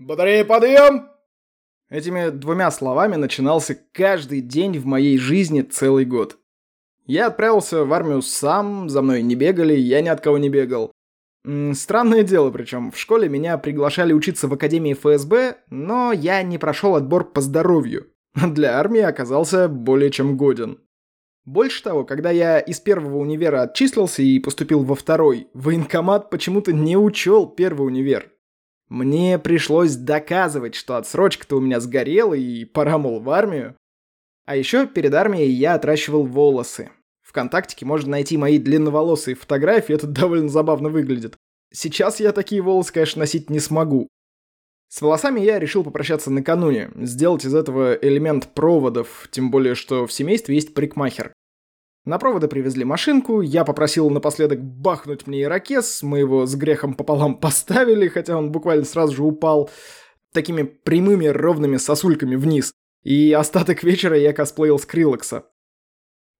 Батарея, подъем!» Этими двумя словами начинался каждый день в моей жизни целый год. Я отправился в армию сам, за мной не бегали, я ни от кого не бегал. Странное дело, причем в школе меня приглашали учиться в Академии ФСБ, но я не прошел отбор по здоровью. Для армии оказался более чем годен. Больше того, когда я из первого универа отчислился и поступил во второй, военкомат почему-то не учел первый универ. Мне пришлось доказывать, что отсрочка-то у меня сгорела и пора, мол, в армию. А еще перед армией я отращивал волосы. Вконтактике можно найти мои длинноволосые фотографии, это довольно забавно выглядит. Сейчас я такие волосы, конечно, носить не смогу. С волосами я решил попрощаться накануне, сделать из этого элемент проводов, тем более, что в семействе есть парикмахер. На проводы привезли машинку, я попросил напоследок бахнуть мне ирокез, мы его с грехом пополам поставили, хотя он буквально сразу же упал такими прямыми ровными сосульками вниз. И остаток вечера я косплеил Скриллекса.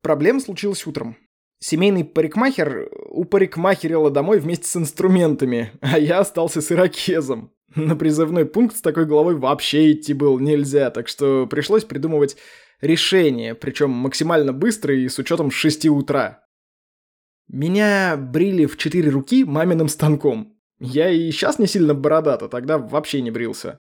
Проблема случилась утром. Семейный парикмахер упарикмахерила домой вместе с инструментами, а я остался с ирокезом. На призывной пункт с такой головой вообще идти было нельзя, так что пришлось придумывать решение, причем максимально быстро и с учетом 6 утра. Меня брили в четыре руки маминым станком. Я и сейчас не сильно бородата, тогда вообще не брился.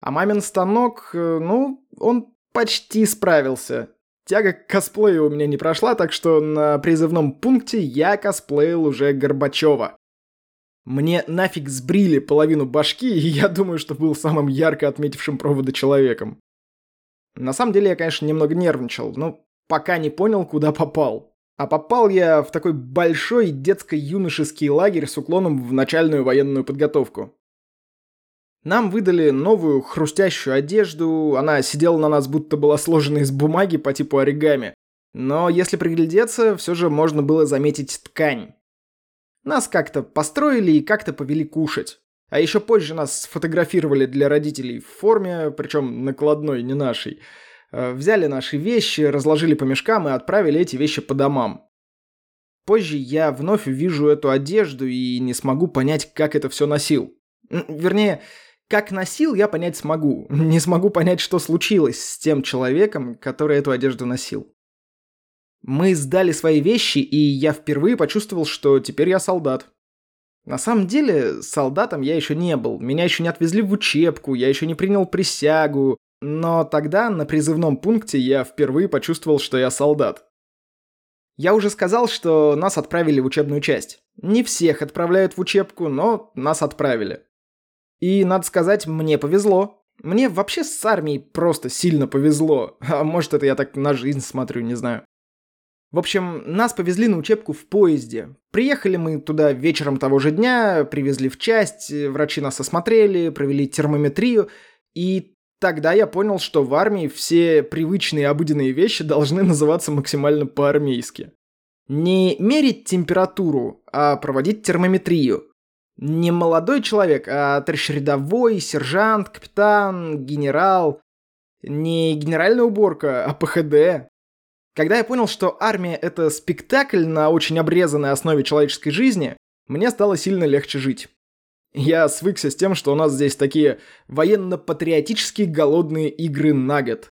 А мамин станок, э, ну, он почти справился. Тяга к косплею у меня не прошла, так что на призывном пункте я косплеил уже Горбачева. Мне нафиг сбрили половину башки, и я думаю, что был самым ярко отметившим проводы человеком. На самом деле я, конечно, немного нервничал, но пока не понял, куда попал. А попал я в такой большой детско-юношеский лагерь с уклоном в начальную военную подготовку. Нам выдали новую хрустящую одежду, она сидела на нас, будто была сложена из бумаги по типу оригами. Но если приглядеться, все же можно было заметить ткань. Нас как-то построили и как-то повели кушать. А еще позже нас сфотографировали для родителей в форме, причем накладной, не нашей. Э, взяли наши вещи, разложили по мешкам и отправили эти вещи по домам. Позже я вновь увижу эту одежду и не смогу понять, как это все носил. Вернее, как носил, я понять смогу. Не смогу понять, что случилось с тем человеком, который эту одежду носил. Мы сдали свои вещи, и я впервые почувствовал, что теперь я солдат. На самом деле, солдатом я еще не был. Меня еще не отвезли в учебку, я еще не принял присягу. Но тогда на призывном пункте я впервые почувствовал, что я солдат. Я уже сказал, что нас отправили в учебную часть. Не всех отправляют в учебку, но нас отправили. И, надо сказать, мне повезло. Мне вообще с армией просто сильно повезло. А может, это я так на жизнь смотрю, не знаю. В общем, нас повезли на учебку в поезде. Приехали мы туда вечером того же дня, привезли в часть, врачи нас осмотрели, провели термометрию, и тогда я понял, что в армии все привычные обыденные вещи должны называться максимально по-армейски. Не мерить температуру, а проводить термометрию. Не молодой человек, а товарищ рядовой, сержант, капитан, генерал. Не генеральная уборка, а ПХД. Когда я понял, что армия — это спектакль на очень обрезанной основе человеческой жизни, мне стало сильно легче жить. Я свыкся с тем, что у нас здесь такие военно-патриотические голодные игры на год.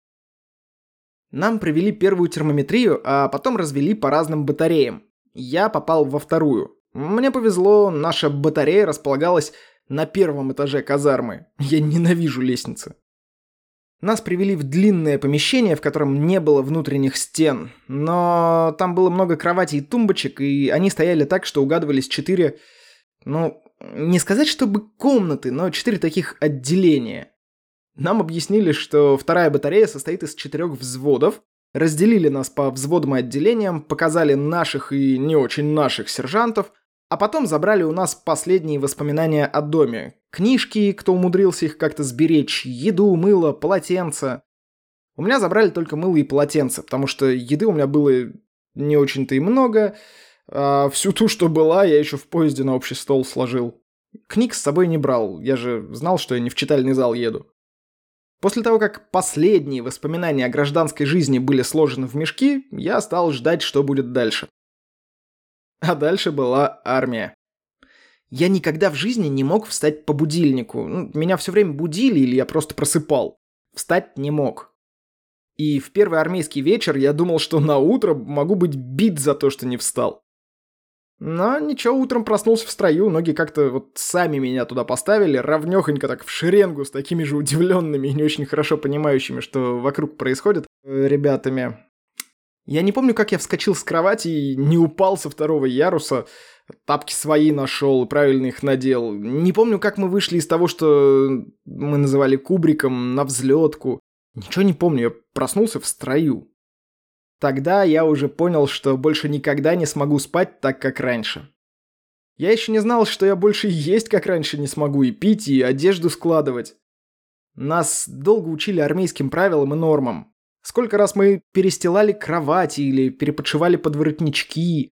Нам провели первую термометрию, а потом развели по разным батареям. Я попал во вторую. Мне повезло, наша батарея располагалась на первом этаже казармы. Я ненавижу лестницы. Нас привели в длинное помещение, в котором не было внутренних стен, но там было много кроватей и тумбочек, и они стояли так, что угадывались четыре, ну, не сказать, чтобы комнаты, но четыре таких отделения. Нам объяснили, что вторая батарея состоит из четырех взводов, разделили нас по взводам и отделениям, показали наших и не очень наших сержантов, а потом забрали у нас последние воспоминания о доме. Книжки, кто умудрился их как-то сберечь, еду, мыло, полотенца. У меня забрали только мыло и полотенце, потому что еды у меня было не очень-то и много, а всю ту, что была, я еще в поезде на общий стол сложил. Книг с собой не брал, я же знал, что я не в читальный зал еду. После того, как последние воспоминания о гражданской жизни были сложены в мешки, я стал ждать, что будет дальше. А дальше была армия. Я никогда в жизни не мог встать по будильнику. Ну, меня все время будили или я просто просыпал. Встать не мог. И в первый армейский вечер я думал, что на утро могу быть бит за то, что не встал. Но ничего, утром проснулся в строю, ноги как-то вот сами меня туда поставили, равнёхонько так в шеренгу с такими же удивленными и не очень хорошо понимающими, что вокруг происходит, э, ребятами. Я не помню, как я вскочил с кровати и не упал со второго яруса, тапки свои нашел правильно их надел. Не помню, как мы вышли из того, что мы называли кубриком, на взлетку. Ничего не помню, я проснулся в строю. Тогда я уже понял, что больше никогда не смогу спать так, как раньше. Я еще не знал, что я больше есть, как раньше, не смогу и пить, и одежду складывать. Нас долго учили армейским правилам и нормам. Сколько раз мы перестилали кровати или переподшивали подворотнички.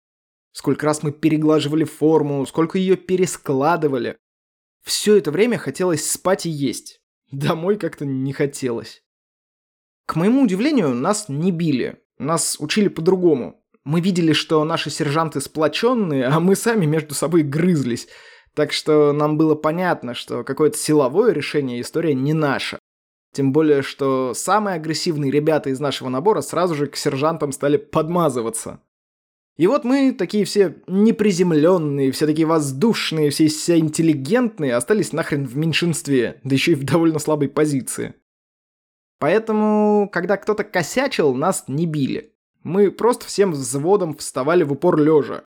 Сколько раз мы переглаживали форму, сколько ее перескладывали. Все это время хотелось спать и есть. Домой как-то не хотелось. К моему удивлению, нас не били. Нас учили по-другому. Мы видели, что наши сержанты сплоченные, а мы сами между собой грызлись. Так что нам было понятно, что какое-то силовое решение история не наша. Тем более, что самые агрессивные ребята из нашего набора сразу же к сержантам стали подмазываться. И вот мы, такие все неприземленные, все такие воздушные, все все интеллигентные, остались нахрен в меньшинстве, да еще и в довольно слабой позиции. Поэтому, когда кто-то косячил, нас не били. Мы просто всем взводом вставали в упор лежа.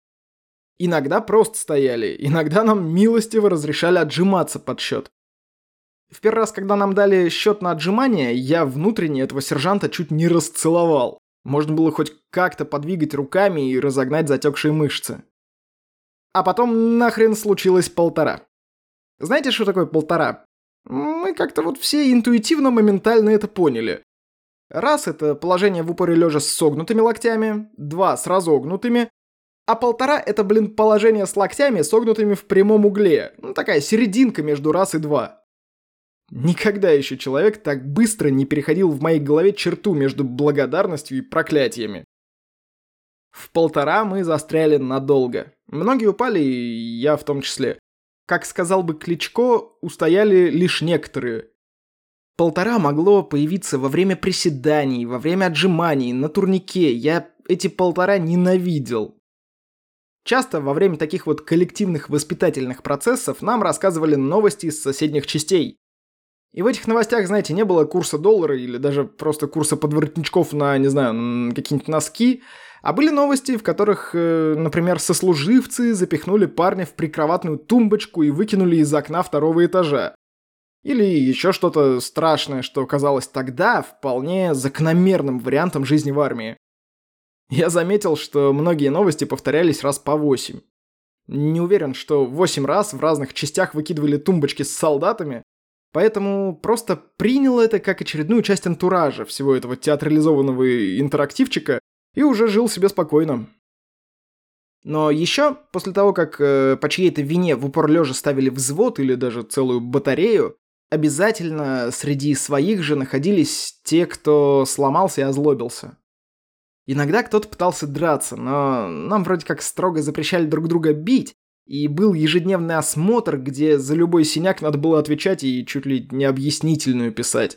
Иногда просто стояли, иногда нам милостиво разрешали отжиматься под счет. В первый раз, когда нам дали счет на отжимание, я внутренне этого сержанта чуть не расцеловал. Можно было хоть как-то подвигать руками и разогнать затекшие мышцы. А потом нахрен случилось полтора. Знаете, что такое полтора? Мы как-то вот все интуитивно моментально это поняли. Раз – это положение в упоре лежа с согнутыми локтями, два – с разогнутыми, а полтора – это, блин, положение с локтями, согнутыми в прямом угле. Ну, такая серединка между раз и два. Никогда еще человек так быстро не переходил в моей голове черту между благодарностью и проклятиями. В полтора мы застряли надолго. Многие упали, и я в том числе. Как сказал бы Кличко, устояли лишь некоторые. Полтора могло появиться во время приседаний, во время отжиманий, на турнике. Я эти полтора ненавидел. Часто во время таких вот коллективных воспитательных процессов нам рассказывали новости из соседних частей. И в этих новостях, знаете, не было курса доллара или даже просто курса подворотничков на, не знаю, какие-нибудь носки, а были новости, в которых, э, например, сослуживцы запихнули парня в прикроватную тумбочку и выкинули из окна второго этажа. Или еще что-то страшное, что казалось тогда вполне закономерным вариантом жизни в армии. Я заметил, что многие новости повторялись раз по восемь. Не уверен, что восемь раз в разных частях выкидывали тумбочки с солдатами, поэтому просто принял это как очередную часть антуража всего этого театрализованного интерактивчика и уже жил себе спокойно. Но еще, после того, как э, по чьей-то вине в упор лежа ставили взвод или даже целую батарею, обязательно среди своих же находились те, кто сломался и озлобился. Иногда кто-то пытался драться, но нам вроде как строго запрещали друг друга бить, и был ежедневный осмотр, где за любой синяк надо было отвечать и чуть ли не объяснительную писать.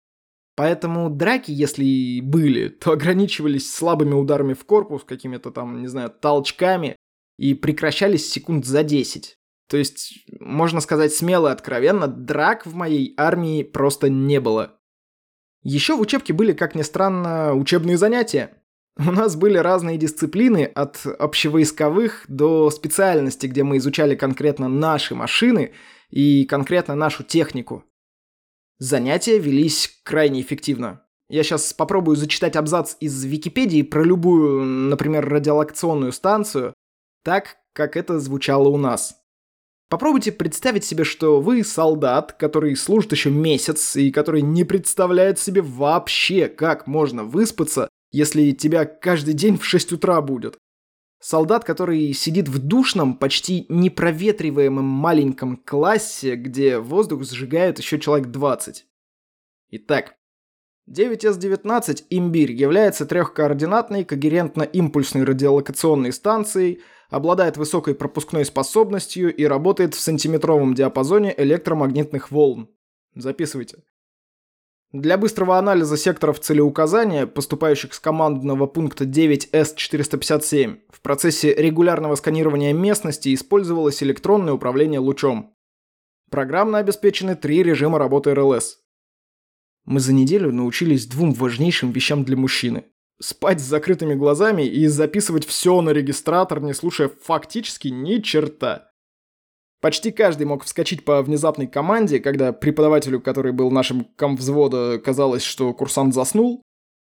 Поэтому драки, если и были, то ограничивались слабыми ударами в корпус, какими-то там, не знаю, толчками, и прекращались секунд за 10. То есть, можно сказать смело и откровенно, драк в моей армии просто не было. Еще в учебке были, как ни странно, учебные занятия. У нас были разные дисциплины, от общевойсковых до специальности, где мы изучали конкретно наши машины и конкретно нашу технику. Занятия велись крайне эффективно. Я сейчас попробую зачитать абзац из Википедии про любую, например, радиолокационную станцию, так, как это звучало у нас. Попробуйте представить себе, что вы солдат, который служит еще месяц и который не представляет себе вообще, как можно выспаться, если тебя каждый день в 6 утра будет. Солдат, который сидит в душном, почти непроветриваемом маленьком классе, где воздух сжигает еще человек 20. Итак, 9С-19 «Имбирь» является трехкоординатной когерентно-импульсной радиолокационной станцией, обладает высокой пропускной способностью и работает в сантиметровом диапазоне электромагнитных волн. Записывайте. Для быстрого анализа секторов целеуказания, поступающих с командного пункта 9С457, в процессе регулярного сканирования местности использовалось электронное управление лучом. Программно обеспечены три режима работы РЛС. Мы за неделю научились двум важнейшим вещам для мужчины. Спать с закрытыми глазами и записывать все на регистратор, не слушая фактически ни черта. Почти каждый мог вскочить по внезапной команде, когда преподавателю, который был нашим комвзвода, казалось, что курсант заснул.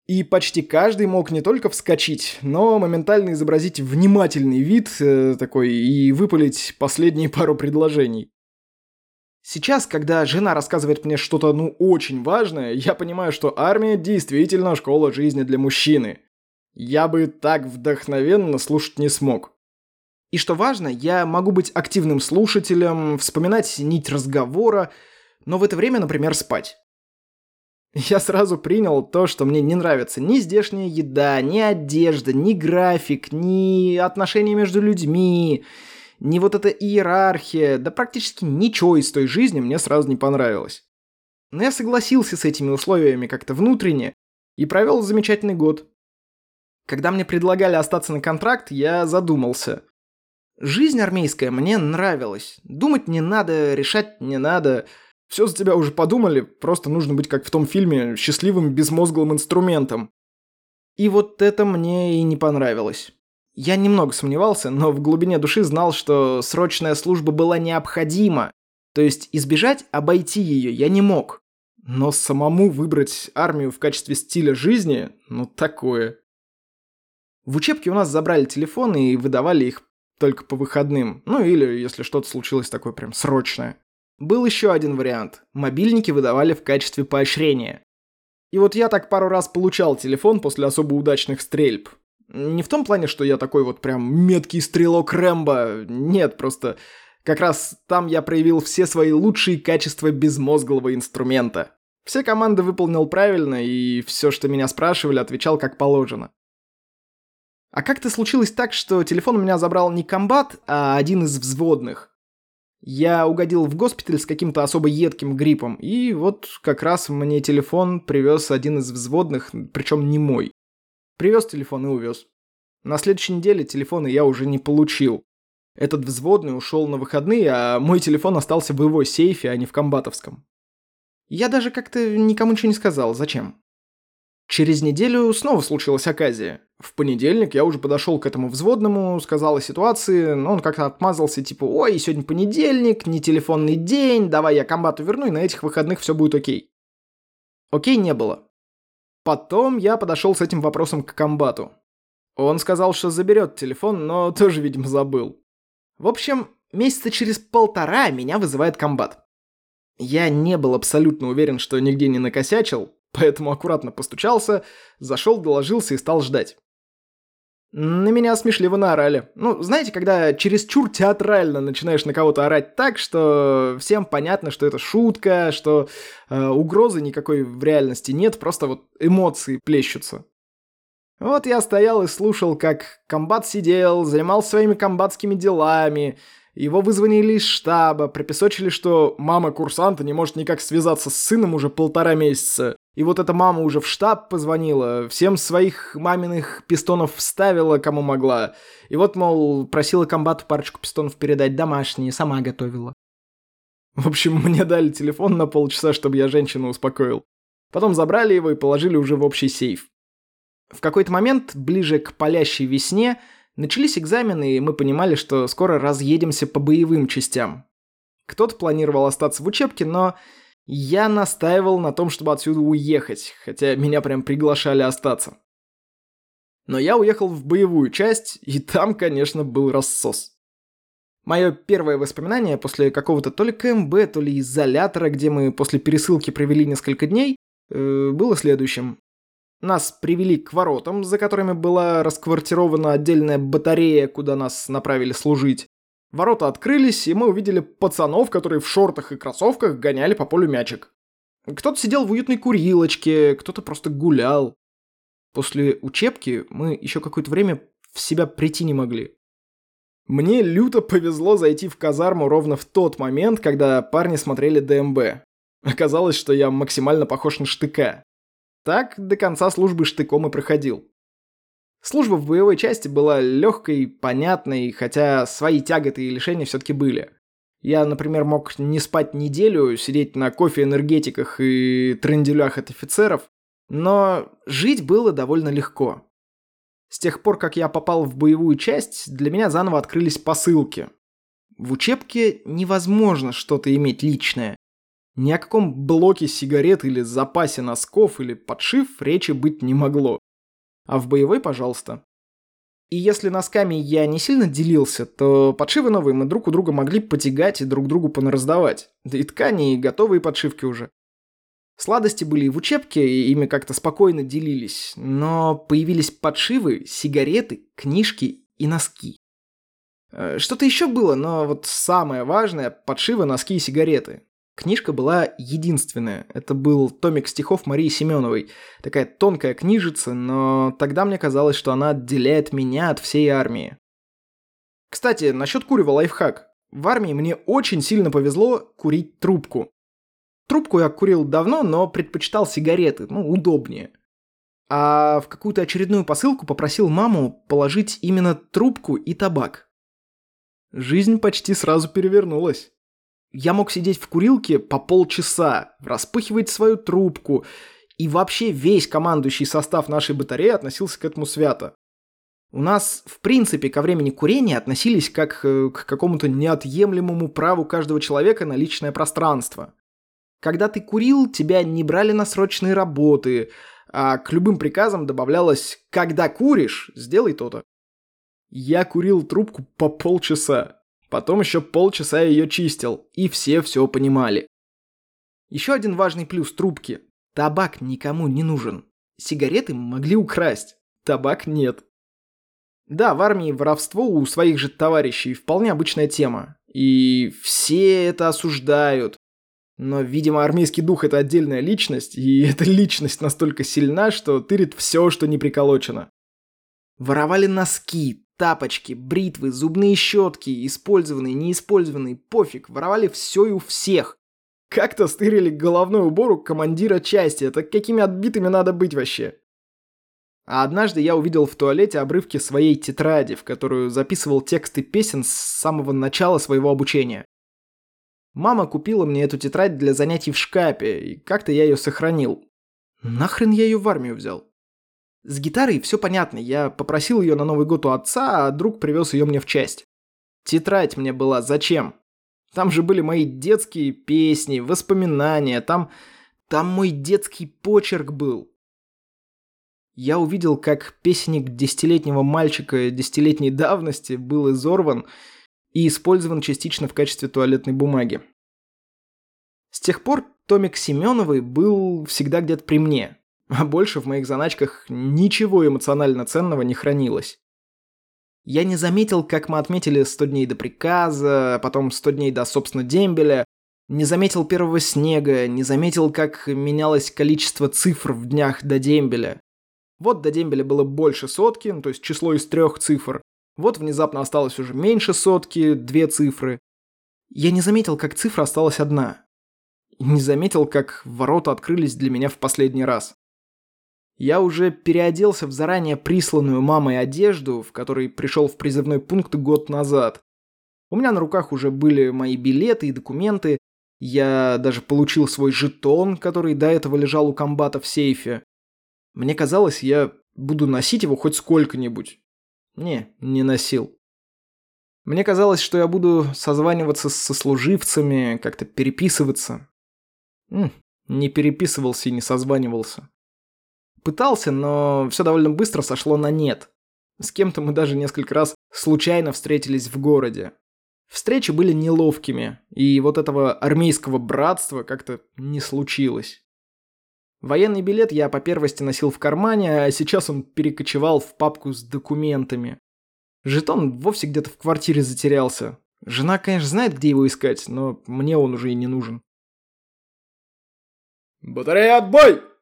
И почти каждый мог не только вскочить, но моментально изобразить внимательный вид э, такой и выпалить последние пару предложений. Сейчас, когда жена рассказывает мне что-то, ну, очень важное, я понимаю, что армия действительно школа жизни для мужчины. Я бы так вдохновенно слушать не смог. И что важно, я могу быть активным слушателем, вспоминать нить разговора, но в это время, например, спать. Я сразу принял то, что мне не нравится ни здешняя еда, ни одежда, ни график, ни отношения между людьми, ни вот эта иерархия, да практически ничего из той жизни мне сразу не понравилось. Но я согласился с этими условиями как-то внутренне и провел замечательный год. Когда мне предлагали остаться на контракт, я задумался. Жизнь армейская мне нравилась. Думать не надо, решать не надо. Все за тебя уже подумали, просто нужно быть как в том фильме, счастливым безмозглым инструментом. И вот это мне и не понравилось. Я немного сомневался, но в глубине души знал, что срочная служба была необходима. То есть избежать, обойти ее я не мог. Но самому выбрать армию в качестве стиля жизни, ну такое. В учебке у нас забрали телефоны и выдавали их только по выходным. Ну или если что-то случилось такое прям срочное. Был еще один вариант. Мобильники выдавали в качестве поощрения. И вот я так пару раз получал телефон после особо удачных стрельб. Не в том плане, что я такой вот прям меткий стрелок Рэмбо. Нет, просто как раз там я проявил все свои лучшие качества безмозглого инструмента. Все команды выполнил правильно, и все, что меня спрашивали, отвечал как положено. А как-то случилось так, что телефон у меня забрал не комбат, а один из взводных. Я угодил в госпиталь с каким-то особо едким гриппом, и вот как раз мне телефон привез один из взводных, причем не мой. Привез телефон и увез. На следующей неделе телефона я уже не получил. Этот взводный ушел на выходные, а мой телефон остался в его сейфе, а не в комбатовском. Я даже как-то никому ничего не сказал, зачем. Через неделю снова случилась оказия. В понедельник я уже подошел к этому взводному, сказал о ситуации, но он как-то отмазался, типа, ой, сегодня понедельник, не телефонный день, давай я комбату верну, и на этих выходных все будет окей. Окей не было. Потом я подошел с этим вопросом к комбату. Он сказал, что заберет телефон, но тоже, видимо, забыл. В общем, месяца через полтора меня вызывает комбат. Я не был абсолютно уверен, что нигде не накосячил, поэтому аккуратно постучался, зашел, доложился и стал ждать. На меня смешливо наорали. Ну, знаете, когда чересчур театрально начинаешь на кого-то орать так, что всем понятно, что это шутка, что э, угрозы никакой в реальности нет, просто вот эмоции плещутся. Вот я стоял и слушал, как комбат сидел, занимался своими комбатскими делами, его вызвонили из штаба, припесочили, что мама курсанта не может никак связаться с сыном уже полтора месяца. И вот эта мама уже в штаб позвонила, всем своих маминых пистонов вставила, кому могла. И вот, мол, просила комбату парочку пистонов передать домашние, сама готовила. В общем, мне дали телефон на полчаса, чтобы я женщину успокоил. Потом забрали его и положили уже в общий сейф. В какой-то момент, ближе к палящей весне, Начались экзамены, и мы понимали, что скоро разъедемся по боевым частям. Кто-то планировал остаться в учебке, но я настаивал на том, чтобы отсюда уехать, хотя меня прям приглашали остаться. Но я уехал в боевую часть, и там, конечно, был рассос. Мое первое воспоминание после какого-то то ли КМБ, то ли изолятора, где мы после пересылки провели несколько дней, э, было следующим. Нас привели к воротам, за которыми была расквартирована отдельная батарея, куда нас направили служить. Ворота открылись, и мы увидели пацанов, которые в шортах и кроссовках гоняли по полю мячик. Кто-то сидел в уютной курилочке, кто-то просто гулял. После учебки мы еще какое-то время в себя прийти не могли. Мне люто повезло зайти в казарму ровно в тот момент, когда парни смотрели ДМБ. Оказалось, что я максимально похож на штыка. Так до конца службы штыком и проходил. Служба в боевой части была легкой, понятной, хотя свои тяготы и лишения все-таки были. Я, например, мог не спать неделю, сидеть на кофе-энергетиках и тренделях от офицеров, но жить было довольно легко. С тех пор, как я попал в боевую часть, для меня заново открылись посылки. В учебке невозможно что-то иметь личное. Ни о каком блоке сигарет или запасе носков или подшив речи быть не могло. А в боевой, пожалуйста. И если носками я не сильно делился, то подшивы новые мы друг у друга могли потягать и друг другу понараздавать. Да и ткани, и готовые подшивки уже. Сладости были и в учебке, и ими как-то спокойно делились, но появились подшивы, сигареты, книжки и носки. Э, что-то еще было, но вот самое важное – подшивы, носки и сигареты. Книжка была единственная. Это был томик стихов Марии Семеновой. Такая тонкая книжица, но тогда мне казалось, что она отделяет меня от всей армии. Кстати, насчет курева лайфхак. В армии мне очень сильно повезло курить трубку. Трубку я курил давно, но предпочитал сигареты, ну, удобнее. А в какую-то очередную посылку попросил маму положить именно трубку и табак. Жизнь почти сразу перевернулась. Я мог сидеть в курилке по полчаса, распыхивать свою трубку, и вообще весь командующий состав нашей батареи относился к этому свято. У нас, в принципе, ко времени курения относились как э, к какому-то неотъемлемому праву каждого человека на личное пространство. Когда ты курил, тебя не брали на срочные работы, а к любым приказам добавлялось «когда куришь, сделай то-то». Я курил трубку по полчаса. Потом еще полчаса ее чистил, и все все понимали. Еще один важный плюс трубки. Табак никому не нужен. Сигареты могли украсть, табак нет. Да, в армии воровство у своих же товарищей вполне обычная тема. И все это осуждают. Но, видимо, армейский дух – это отдельная личность, и эта личность настолько сильна, что тырит все, что не приколочено. Воровали носки, Тапочки, бритвы, зубные щетки, использованные, неиспользованные, пофиг, воровали все и у всех. Как-то стырили головной убор у командира части, это какими отбитыми надо быть вообще? А однажды я увидел в туалете обрывки своей тетради, в которую записывал тексты песен с самого начала своего обучения. Мама купила мне эту тетрадь для занятий в шкафе, и как-то я ее сохранил. Нахрен я ее в армию взял? С гитарой все понятно, я попросил ее на Новый год у отца, а друг привез ее мне в часть. Тетрадь мне была зачем? Там же были мои детские песни, воспоминания, там... Там мой детский почерк был. Я увидел, как песенник десятилетнего мальчика десятилетней давности был изорван и использован частично в качестве туалетной бумаги. С тех пор Томик Семеновой был всегда где-то при мне, а больше в моих заначках ничего эмоционально ценного не хранилось. Я не заметил, как мы отметили 100 дней до приказа, потом 100 дней до, собственно, дембеля, не заметил первого снега, не заметил, как менялось количество цифр в днях до дембеля. Вот до дембеля было больше сотки, то есть число из трех цифр. Вот внезапно осталось уже меньше сотки, две цифры. Я не заметил, как цифра осталась одна. И не заметил, как ворота открылись для меня в последний раз. Я уже переоделся в заранее присланную мамой одежду, в которой пришел в призывной пункт год назад. У меня на руках уже были мои билеты и документы. Я даже получил свой жетон, который до этого лежал у комбата в сейфе. Мне казалось, я буду носить его хоть сколько-нибудь. Не, не носил. Мне казалось, что я буду созваниваться с сослуживцами, как-то переписываться. М, не переписывался и не созванивался. Пытался, но все довольно быстро сошло на нет. С кем-то мы даже несколько раз случайно встретились в городе. Встречи были неловкими, и вот этого армейского братства как-то не случилось. Военный билет я по первости носил в кармане, а сейчас он перекочевал в папку с документами. Жетон вовсе где-то в квартире затерялся. Жена, конечно, знает, где его искать, но мне он уже и не нужен. «Батарея, отбой!»